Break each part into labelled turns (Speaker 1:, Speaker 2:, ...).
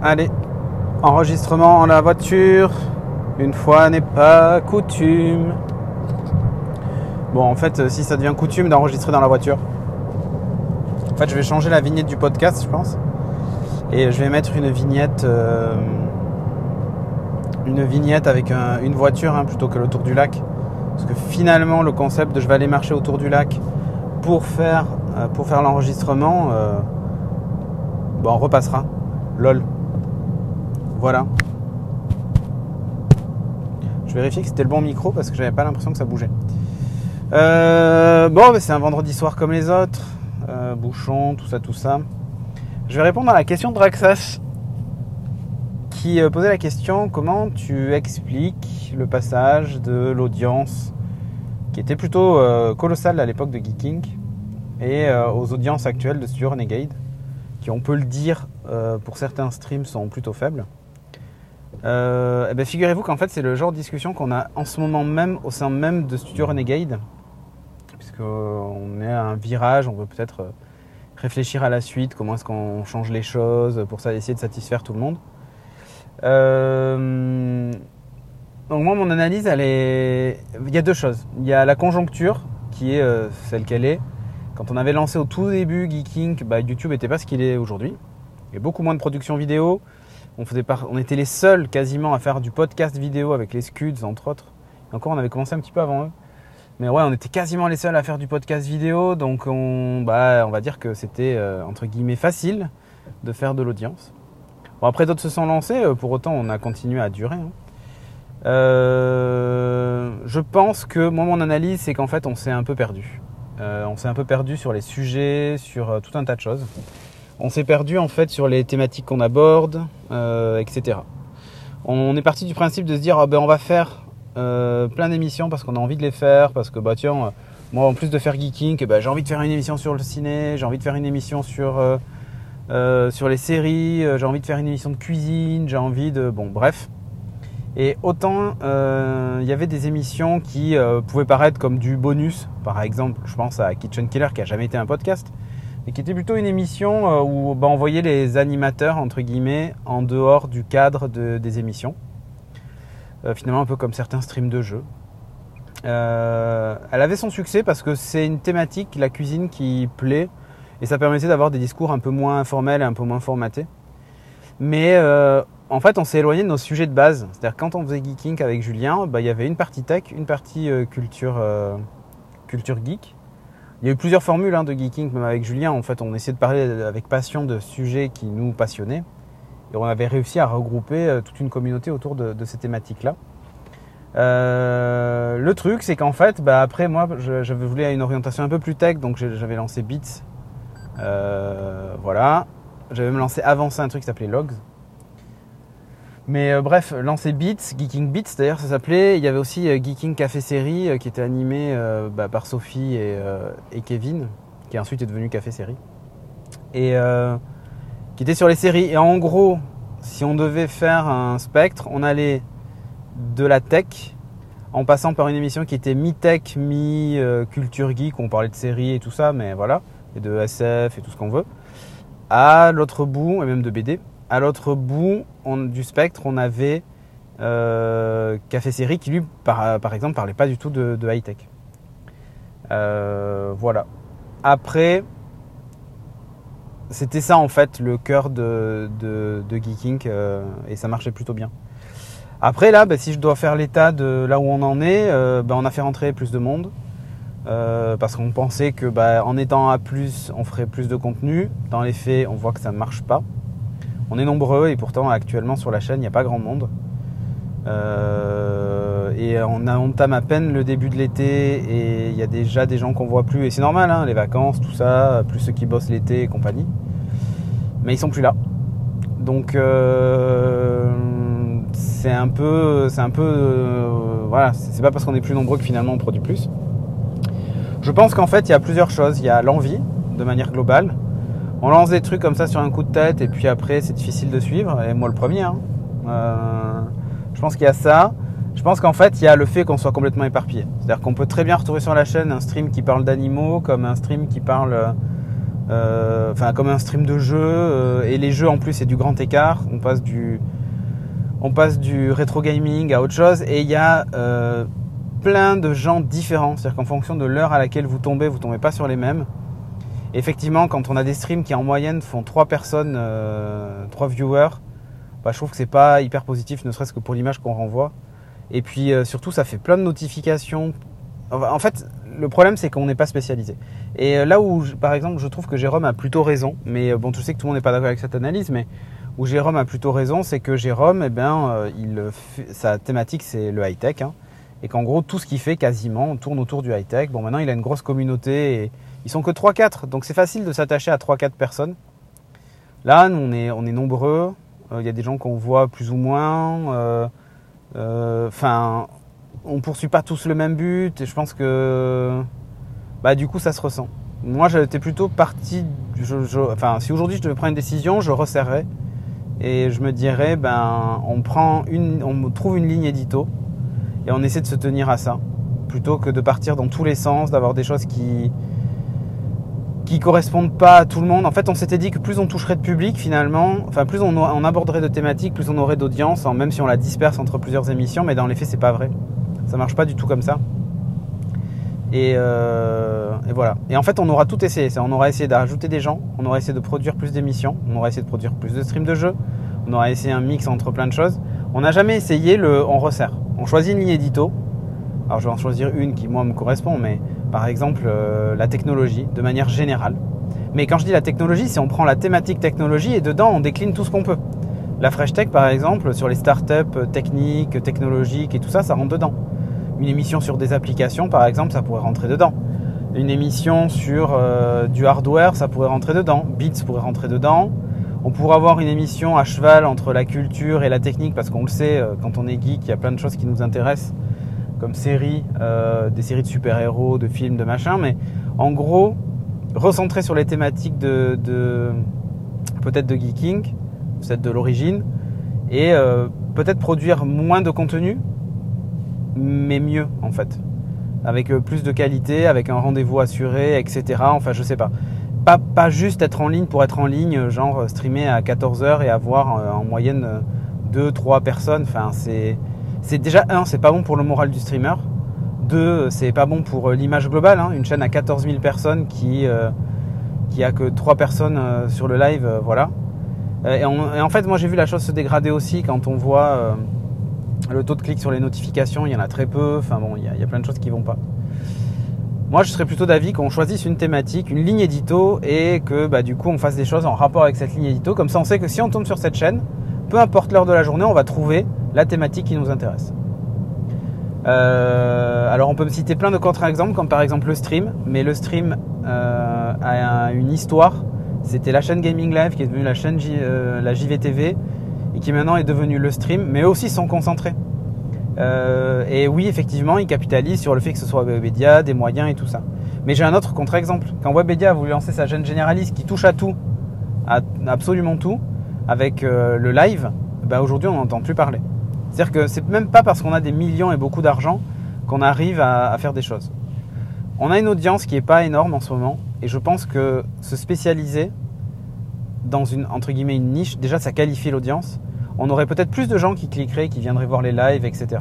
Speaker 1: Allez, enregistrement en la voiture. Une fois n'est pas coutume. Bon, en fait, euh, si ça devient coutume d'enregistrer dans la voiture, en fait, je vais changer la vignette du podcast, je pense. Et je vais mettre une vignette, euh, une vignette avec une voiture hein, plutôt que le tour du lac. Parce que finalement, le concept de je vais aller marcher autour du lac pour faire, euh, l'enregistrement, bon, on repassera. LOL. Voilà. Je vérifie que c'était le bon micro parce que j'avais pas l'impression que ça bougeait. Euh, bon, c'est un vendredi soir comme les autres. Euh, bouchon, tout ça, tout ça. Je vais répondre à la question de Draxas qui euh, posait la question comment tu expliques le passage de l'audience qui était plutôt colossale à l'époque de Geeking et aux audiences actuelles de Studio Renegade qui, on peut le dire, pour certains streams sont plutôt faibles. Euh, eh ben, figurez-vous qu'en fait c'est le genre de discussion qu'on a en ce moment même au sein même de Studio Renegade, puisqu'on est à un virage, on veut peut-être euh, réfléchir à la suite, comment est-ce qu'on change les choses pour ça, essayer de satisfaire tout le monde. Euh, donc moi mon analyse elle est, il y a deux choses. Il y a la conjoncture qui est celle qu'elle est. Quand on avait lancé au tout début Geeking, bah, YouTube n'était pas ce qu'il est aujourd'hui. Il y a beaucoup moins de production vidéo. On, était les seuls quasiment à faire du podcast vidéo avec les Scuds, entre autres. Encore, on avait commencé un petit peu avant eux. Mais ouais, on était quasiment les seuls à faire du podcast vidéo. Donc, on, bah, va dire que c'était, euh, entre guillemets, facile de faire de l'audience. Bon, après, d'autres se sont lancés. Euh, pour autant, on a continué à durer. Hein. Euh, je pense que moi, mon analyse, c'est qu'en fait, on s'est un peu perdu. on s'est un peu perdu sur les sujets, sur tout un tas de choses on s'est perdu en fait sur les thématiques qu'on aborde, euh, etc. On est parti du principe de se dire, ah ben, on va faire euh, plein d'émissions parce qu'on a envie de les faire, parce que bah tiens, euh, moi en plus de faire geeking, eh ben, j'ai envie de faire une émission sur le ciné, j'ai envie de faire une émission sur sur les séries, j'ai envie de faire une émission de cuisine, j'ai envie de bon bref. Et autant il y avait des émissions qui pouvaient paraître comme du bonus, par exemple, je pense à Kitchen Killer qui a jamais été un podcast et qui était plutôt une émission euh, où bah, on voyait les animateurs, entre guillemets, en dehors du cadre des émissions. Euh, finalement, un peu comme certains streams de jeux. Euh, elle avait son succès parce que c'est une thématique, la cuisine, qui plaît et ça permettait d'avoir des discours un peu moins informels et un peu moins formatés. Mais en fait, on s'est éloigné de nos sujets de base. C'est-à-dire quand on faisait Geeking avec Julien, bah, il y avait une partie tech, une partie culture, culture geek il y a eu plusieurs formules hein, de geeking, même avec Julien. En fait, on essayait de parler avec passion de sujets qui nous passionnaient. Et on avait réussi à regrouper euh, toute une communauté autour de, ces thématiques-là. Euh, le truc, c'est qu'en fait, bah, après, moi, je, je, voulais une orientation un peu plus tech, donc j'avais lancé Beats. Euh, voilà. J'avais même lancé avant ça un truc qui s'appelait Logs. Mais euh, bref, lancer Beats, Geeking Beats d'ailleurs ça s'appelait. Il y avait aussi euh, Geeking Café Série euh, qui était animé bah, par Sophie et, Kevin, qui ensuite est devenu Café Série. Et qui était sur les séries. Et en gros, si on devait faire un spectre, on allait de la tech en passant par une émission qui était mi-tech, mi-culture geek, on parlait de séries et tout ça, mais voilà, et de SF et tout ce qu'on veut, à l'autre bout, et même de BD, à l'autre bout du spectre, on avait euh, Café Série qui, lui, par, exemple, parlait pas du tout de, high-tech. Euh, voilà. Après, c'était ça en fait le cœur de, de, euh, et ça marchait plutôt bien. Après là, bah, si je dois faire l'état de là où on en est, bah, on a fait rentrer plus de monde. parce qu'on pensait que bah, en étant à plus, on ferait plus de contenu. Dans les faits, on voit que ça ne marche pas. On est nombreux et pourtant actuellement sur la chaîne il n'y a pas grand monde. Euh, et on, a, entame à peine le début de l'été et il y a déjà des gens qu'on voit plus et c'est normal, hein, les vacances, tout ça, plus ceux qui bossent l'été et compagnie. Mais ils sont plus là. Donc euh, c'est un peu, c'est un peu, euh, voilà, c'est pas parce qu'on est plus nombreux que finalement on produit plus. Je pense qu'en fait il y a plusieurs choses. Il y a l'envie de manière globale on lance des trucs comme ça sur un coup de tête et puis après c'est difficile de suivre. Et moi le premier. Hein. Euh, je pense qu'il y a ça. Je pense qu'en fait il y a le fait qu'on soit complètement éparpillé. C'est-à-dire qu'on peut très bien retrouver sur la chaîne un stream qui parle d'animaux comme un stream qui parle enfin comme un stream de jeu. et les jeux en plus c'est du grand écart. On passe du, on rétro gaming à autre chose. Et il y a plein de gens différents. C'est-à-dire qu'en fonction de l'heure à laquelle vous tombez, vous tombez pas sur les mêmes. Effectivement, quand on a des streams qui en moyenne font 3 personnes, euh, 3 viewers, bah, je trouve que c'est pas hyper positif, ne serait-ce que pour l'image qu'on renvoie. Et puis euh, surtout, ça fait plein de notifications. En fait, le problème, c'est qu'on n'est pas spécialisé. Et euh, là où, par exemple, je trouve que Jérôme a plutôt raison, mais euh, bon, tu sais que tout le monde n'est pas d'accord avec cette analyse, mais où Jérôme a plutôt raison, c'est que Jérôme, eh il, sa thématique, c'est le high-tech. Hein et qu'en gros tout ce qu'il fait quasiment tourne autour du high-tech. Bon maintenant il a une grosse communauté ils sont que 3-4, donc c'est facile de s'attacher à 3-4 personnes. Là on est, on est nombreux, euh, il y a des gens qu'on voit plus ou moins, euh, euh, enfin on poursuit pas tous le même but et je pense que bah du coup ça se ressent. Moi j'étais plutôt parti, enfin si aujourd'hui je devais prendre une décision, je resserrerais et je me dirais ben on prend une, on trouve une ligne édito et on essaie de se tenir à ça plutôt que de partir dans tous les sens, d'avoir des choses qui qui correspondent pas à tout le monde. En fait, on s'était dit que plus on toucherait de public finalement, enfin plus on, aborderait de thématiques, plus on aurait d'audience, même si on la disperse entre plusieurs émissions, mais dans les faits c'est pas vrai. Ça marche pas du tout comme ça. Et, euh, et, voilà. Et en fait, on aura tout essayé. On aura essayé d'ajouter des gens, on aura essayé de produire plus d'émissions, on aura essayé de produire plus de streams de jeux, on aura essayé un mix entre plein de choses. On n'a jamais essayé le on resserre. On choisit une ligne édito. Alors je vais en choisir une qui moi me correspond, mais par exemple euh, la technologie de manière générale. Mais quand je dis la technologie, c'est on prend la thématique technologie et dedans on décline tout ce qu'on peut. La Fresh Tech par exemple, sur les startups techniques, technologiques et tout ça, ça rentre dedans. Une émission sur des applications par exemple, ça pourrait rentrer dedans. Une émission sur euh, du hardware, ça pourrait rentrer dedans. Beats pourrait rentrer dedans. On pourrait avoir une émission à cheval entre la culture et la technique, parce qu'on le sait, euh, quand on est geek, il y a plein de choses qui nous intéressent, comme séries, euh, des séries de super-héros, de films, de machin, mais en gros, recentrer sur les thématiques de, peut-être de geeking, peut-être de l'origine, et euh, peut-être produire moins de contenu, mais mieux en fait, avec plus de qualité, avec un rendez-vous assuré, etc. Enfin, je sais pas pas, juste être en ligne pour être en ligne, genre euh, streamer à 14h et avoir euh, en moyenne 2, euh, 3 personnes. Enfin, c'est, c'est déjà, un, c'est pas bon pour le moral du streamer. Deux, c'est pas bon pour l'image globale. Hein. Une chaîne à 14 000 personnes qui, qui a que 3 personnes sur le live, voilà. Et, en fait, moi j'ai vu la chose se dégrader aussi quand on voit le taux de clic sur les notifications, il y en a très peu. Enfin bon, il y a, il y a plein de choses qui vont pas. Moi, je serais plutôt d'avis qu'on choisisse une thématique, une ligne édito, et que bah, du coup, on fasse des choses en rapport avec cette ligne édito. Comme ça, on sait que si on tombe sur cette chaîne, peu importe l'heure de la journée, on va trouver la thématique qui nous intéresse. Euh, alors, on peut me citer plein de contre-exemples, comme par exemple le stream, mais le stream euh, a une histoire. C'était la chaîne Gaming Live qui est devenue la chaîne euh, la JVTV et qui maintenant est devenue le stream, mais aussi sont concentrés. Et oui, effectivement, ils capitalisent sur le fait que ce soit Webedia, des moyens et tout ça. Mais j'ai un autre contre-exemple. Quand Webedia a voulu lancer sa chaîne généraliste qui touche à tout, à absolument tout, avec le live, bah aujourd'hui on n'entend plus parler. C'est-à-dire que c'est même pas parce qu'on a des millions et beaucoup d'argent qu'on arrive à, faire des choses. On a une audience qui est pas énorme en ce moment, et je pense que se spécialiser dans une entre guillemets une niche, déjà ça qualifie l'audience, on aurait peut-être plus de gens qui cliqueraient, qui viendraient voir les lives, etc.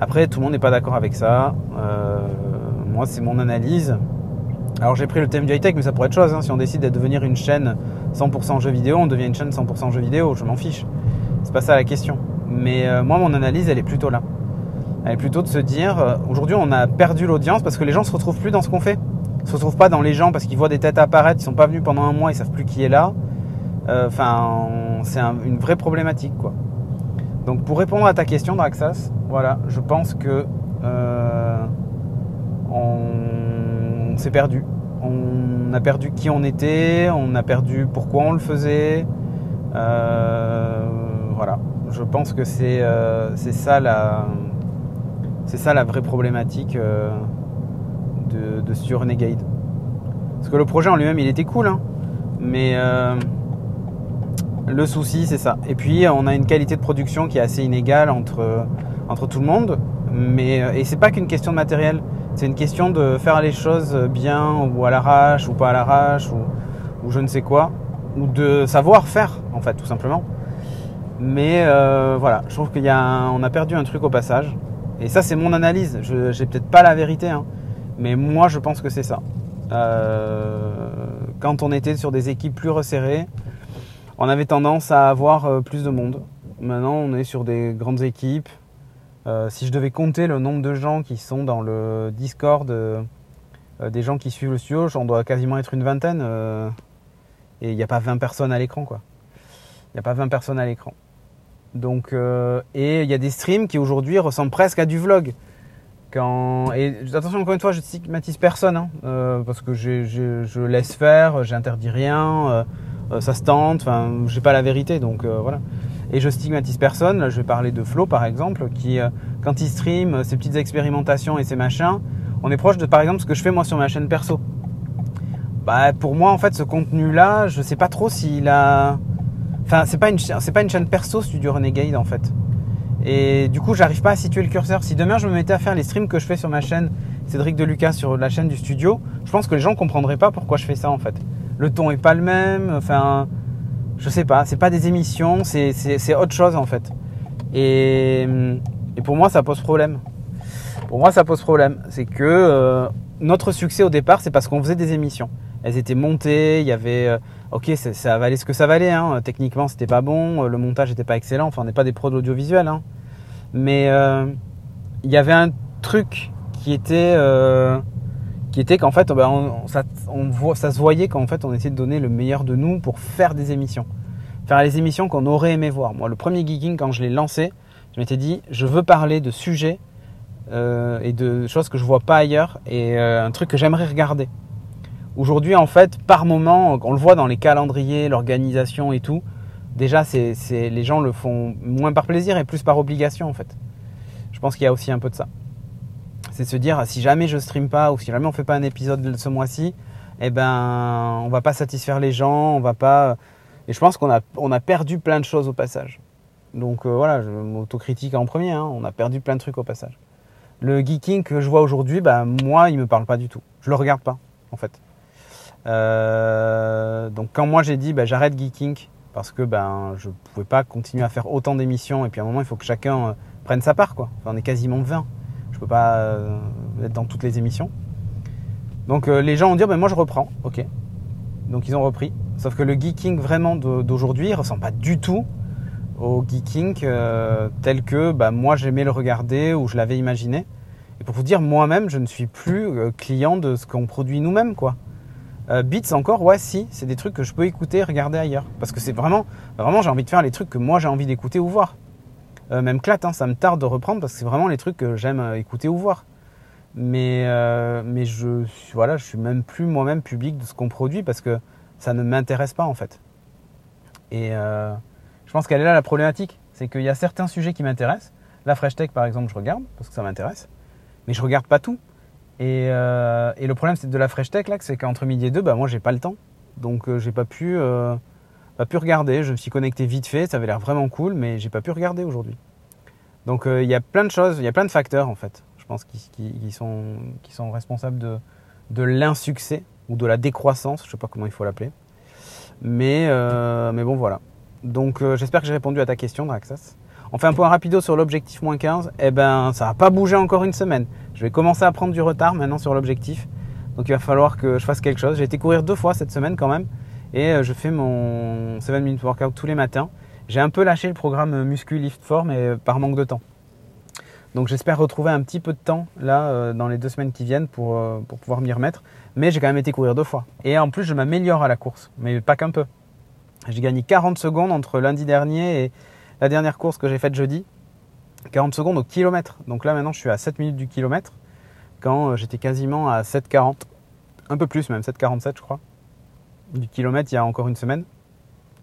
Speaker 1: Après, tout le monde n'est pas d'accord avec ça. Euh, moi, c'est mon analyse. Alors, j'ai pris le thème du high-tech, mais ça pourrait être chose. Hein. Si on décide de devenir une chaîne 100% jeux vidéo, on devient une chaîne 100% jeux vidéo. Je m'en fiche. C'est pas ça la question. Mais euh, moi, mon analyse, elle est plutôt là. Elle est plutôt de se dire, euh, aujourd'hui, on a perdu l'audience parce que les gens se retrouvent plus dans ce qu'on fait. Ils se retrouvent pas dans les gens parce qu'ils voient des têtes apparaître, ils sont pas venus pendant un mois, ils savent plus qui est là. Enfin, c'est une vraie problématique, quoi. Donc pour répondre à ta question, Draxas, voilà, je pense que euh, on, s'est perdu. On a perdu qui on était, on a perdu pourquoi on le faisait. Euh, voilà, je pense que c'est euh, ça la ça la vraie problématique de, de ce. Parce que le projet en lui-même, il était cool, hein, mais le souci, c'est ça. Et puis, on a une qualité de production qui est assez inégale entre, entre tout le monde. Mais, euh, et c'est pas qu'une question de matériel. C'est une question de faire les choses bien ou à l'arrache ou pas à l'arrache. Ou... ou je ne sais quoi, ou de savoir faire en fait tout simplement. Mais euh, voilà, je trouve y a a perdu un truc au passage. Et ça c'est mon analyse. Je j'ai peut-être pas la vérité, hein, mais moi je pense que c'est ça. Euh, quand on était sur des équipes plus resserrées, on avait tendance à avoir euh, plus de monde. Maintenant on est sur des grandes équipes. si je devais compter le nombre de gens qui sont dans le Discord des gens qui suivent le studio, on doit quasiment être une vingtaine. et il n'y a pas 20 personnes à l'écran, quoi. Il n'y a pas 20 personnes à l'écran. Donc, euh, et il y a des streams qui aujourd'hui ressemblent presque à du vlog. Et attention, encore une fois, je stigmatise personne, hein, euh, parce que je laisse faire, j'interdis rien, euh, ça se tente, enfin, j'ai pas la vérité, donc voilà. Et je stigmatise personne. Là, je vais parler de Flo, par exemple, qui, quand il stream ses petites expérimentations et ses machins, on est proche de, par exemple, ce que je fais moi sur ma chaîne perso. Bah, pour moi, en fait, ce contenu-là, je sais pas trop s'il a Enfin, c'est pas une c'est pas une chaîne perso Studio Renegade en fait. Et du coup, j'arrive pas à situer le curseur. Si demain je me mettais à faire les streams que je fais sur ma chaîne Cédric de Lucas sur la chaîne du studio, je pense que les gens comprendraient pas pourquoi je fais ça en fait. Le ton est pas le même. Enfin, je sais pas. C'est pas des émissions. C'est autre chose en fait. Et, et, pour moi, ça pose problème. Pour moi, ça pose problème. C'est que euh, notre succès au départ, c'est parce qu'on faisait des émissions. Elles étaient montées. Il y avait euh, ok, ça valait ce que ça valait. Hein. Techniquement, c'était pas bon, le montage n'était pas excellent. Enfin, on n'est pas des pros d'audiovisuel, hein. mais euh, il y avait un truc qui était, euh, qui était qu'en fait, ben, ça, se voyait qu'en fait, on essayait de donner le meilleur de nous pour faire des émissions, faire les émissions qu'on aurait aimé voir. Moi, le premier geeking, quand je l'ai lancé, je m'étais dit, je veux parler de sujets euh, et de choses que je vois pas ailleurs et un truc que j'aimerais regarder. Aujourd'hui, en fait, par moment, on le voit dans les calendriers, l'organisation et tout. Déjà, c'est, les gens le font moins par plaisir et plus par obligation, en fait. Je pense qu'il y a aussi un peu de ça. C'est se dire, si jamais je stream pas ou si jamais on fait pas un épisode ce mois-ci, eh ben, on va pas satisfaire les gens, on va pas. Et je pense qu'on a, perdu plein de choses au passage. Donc euh, voilà, je m'autocritique en premier. Hein, on a perdu plein de trucs au passage. Le geeking que je vois aujourd'hui, bah, moi, il me parle pas du tout. Je le regarde pas, en fait. Euh, donc quand moi j'ai dit bah, j'arrête geeking parce que ben je pouvais pas continuer à faire autant d'émissions et puis à un moment il faut que chacun euh, prenne sa part quoi. on est quasiment 20. Je peux pas euh, être dans toutes les émissions. Donc les gens ont dit ben, moi je reprends. OK. Donc ils ont repris. Sauf que le geeking vraiment d'aujourd'hui ressemble pas du tout au geeking tel que bah, moi j'aimais le regarder ou je l'avais imaginé. Et pour vous dire, moi-même, je ne suis plus client de ce qu'on produit nous-mêmes, quoi. Euh, beats encore, ouais, si, c'est des trucs que je peux écouter, regarder ailleurs. Parce que c'est vraiment, vraiment, j'ai envie de faire les trucs que moi j'ai envie d'écouter ou voir. Euh, même Clat, hein, ça me tarde de reprendre parce que c'est vraiment les trucs que j'aime euh, écouter ou voir. Mais, mais je, je suis même plus moi-même public de ce qu'on produit parce que ça ne m'intéresse pas en fait. Et je pense qu'elle est là la problématique. C'est qu'il y a certains sujets qui m'intéressent. La Fresh Tech par exemple, je regarde parce que ça m'intéresse. Mais je regarde pas tout. Euh, et, le problème c'est de la Fresh Tech là, c'est qu'entre midi et deux, bah moi j'ai pas le temps. Donc euh, j'ai pas pu, euh, pas pu regarder. Je me suis connecté vite fait, ça avait l'air vraiment cool, mais j'ai pas pu regarder aujourd'hui. Donc il y a plein de choses, il y a plein de facteurs en fait, je pense qui, qui, sont, qui sont responsables de, de l'insuccès ou de la décroissance, je sais pas comment il faut l'appeler. Mais, mais bon voilà. Donc j'espère que j'ai répondu à ta question Draxas. On fait un point rapido sur l'objectif moins 15. Eh ben, ça n'a pas bougé encore une semaine. Je vais commencer à prendre du retard maintenant sur l'objectif. Donc il va falloir que je fasse quelque chose. J'ai été courir deux fois cette semaine quand même. Et euh, je fais mon 7 minutes workout tous les matins. J'ai un peu lâché le programme Muscu Lift Form mais euh, par manque de temps. Donc j'espère retrouver un petit peu de temps là euh, dans les deux semaines qui viennent pour, pour pouvoir m'y remettre. Mais j'ai quand même été courir deux fois. Et en plus je m'améliore à la course, mais pas qu'un peu. J'ai gagné 40 secondes entre lundi dernier et, la dernière course que j'ai faite jeudi, 40 secondes au kilomètre. Donc là maintenant je suis à 7 minutes du kilomètre quand euh, j'étais quasiment à 7,40, un peu plus même, 7,47 je crois, du kilomètre il y a encore une semaine.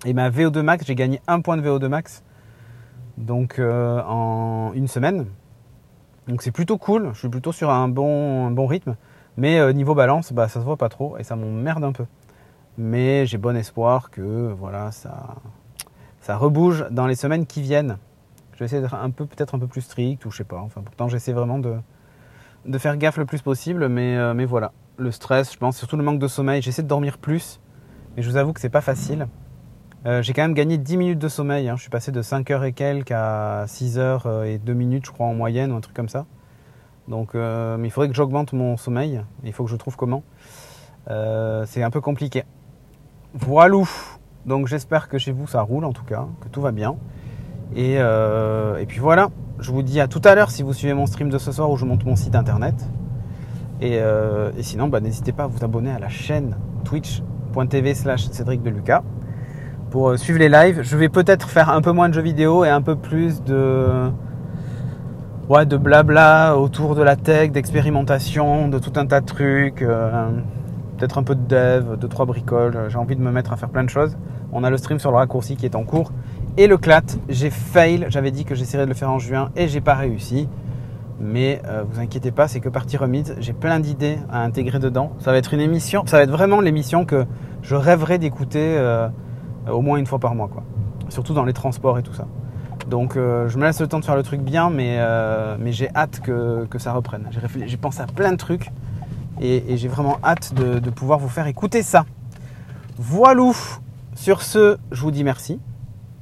Speaker 1: Et ma VO2 max, j'ai gagné un point de VO2 max donc euh, en une semaine. Donc c'est plutôt cool, je suis plutôt sur un bon, bon rythme. Mais euh, niveau balance, bah, ça se voit pas trop et ça m'emmerde un peu. Mais j'ai bon espoir que voilà, ça, ça rebouge dans les semaines qui viennent. Je vais essayer d'être un peu, peut-être un peu plus strict ou je sais pas. Enfin, pourtant, j'essaie vraiment de, de faire gaffe le plus possible, mais, euh, mais voilà. Le stress, je pense, surtout le manque de sommeil. J'essaie de dormir plus. Mais je vous avoue que c'est pas facile. Euh, j'ai quand même gagné 10 minutes de sommeil. Hein. Je suis passé de 5 heures et quelques à 6 heures euh, et 2 minutes, je crois, en moyenne, ou un truc comme ça. Donc, mais il faudrait que j'augmente mon sommeil. Il faut que je trouve comment. c'est un peu compliqué. Voilà. Donc, j'espère que chez vous ça roule en tout cas, que tout va bien. Et, et puis voilà. Je vous dis à tout à l'heure si vous suivez mon stream de ce soir où je monte mon site internet. Et, et sinon, bah, n'hésitez pas à vous abonner à la chaîne twitch.tv slash Cédric de Lucas pour euh, suivre les lives. Je vais peut-être faire un peu moins de jeux vidéo et un peu plus de ouais, de blabla autour de la tech, d'expérimentation, de tout un tas de trucs. Euh, peut-être un peu de dev, de trois bricoles. J'ai envie de me mettre à faire plein de choses. On a le stream sur le raccourci qui est en cours. Et le clat, j'ai fail. J'avais dit que j'essaierais de le faire en juin et j'ai pas réussi. Mais euh, vous inquiétez pas, c'est que partie remise. J'ai plein d'idées à intégrer dedans. Ça va être une émission. Ça va être vraiment l'émission que je rêverais d'écouter. Euh, au moins une fois par mois. Surtout dans les transports et tout ça. Donc euh, je me laisse le temps de faire le truc bien, mais, euh, j'ai hâte que, ça reprenne. J'ai pensé à plein de trucs et, j'ai vraiment hâte de, pouvoir vous faire écouter ça. Voilou Sur ce, je vous dis merci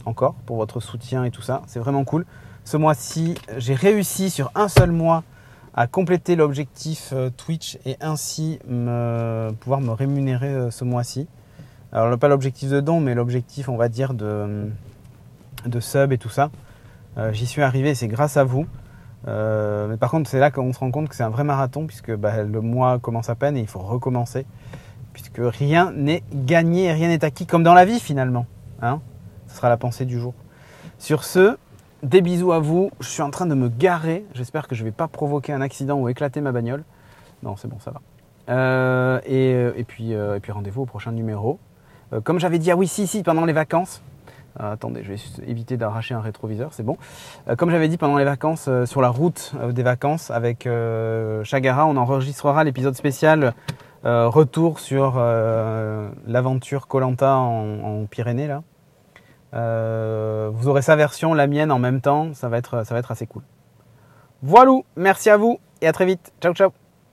Speaker 1: encore pour votre soutien et tout ça. C'est vraiment cool. Ce mois-ci, j'ai réussi sur un seul mois à compléter l'objectif Twitch et ainsi me, pouvoir me rémunérer ce mois-ci. Alors pas l'objectif de don, mais l'objectif, on va dire, de, de sub et tout ça. Euh, j'y suis arrivé, c'est grâce à vous. Euh, mais par contre, c'est là qu'on se rend compte que c'est un vrai marathon, puisque bah, le mois commence à peine et il faut recommencer. Puisque rien n'est gagné, rien n'est acquis, comme dans la vie finalement. Hein ce sera la pensée du jour. Sur ce, des bisous à vous. Je suis en train de me garer. J'espère que je ne vais pas provoquer un accident ou éclater ma bagnole. Non, c'est bon, ça va. Euh, et, puis, et puis rendez-vous au prochain numéro. Euh, comme j'avais dit, ah oui, si, si, pendant les vacances. Euh, attendez, je vais éviter d'arracher un rétroviseur, c'est bon. Euh, comme j'avais dit pendant les vacances, sur la route des vacances avec Chagara, on enregistrera l'épisode spécial retour sur l'aventure Colanta en, en, Pyrénées là. Vous aurez sa version, la mienne en même temps. Ça va être, ça va être assez cool. Voilà, merci à vous et à très vite. Ciao, ciao.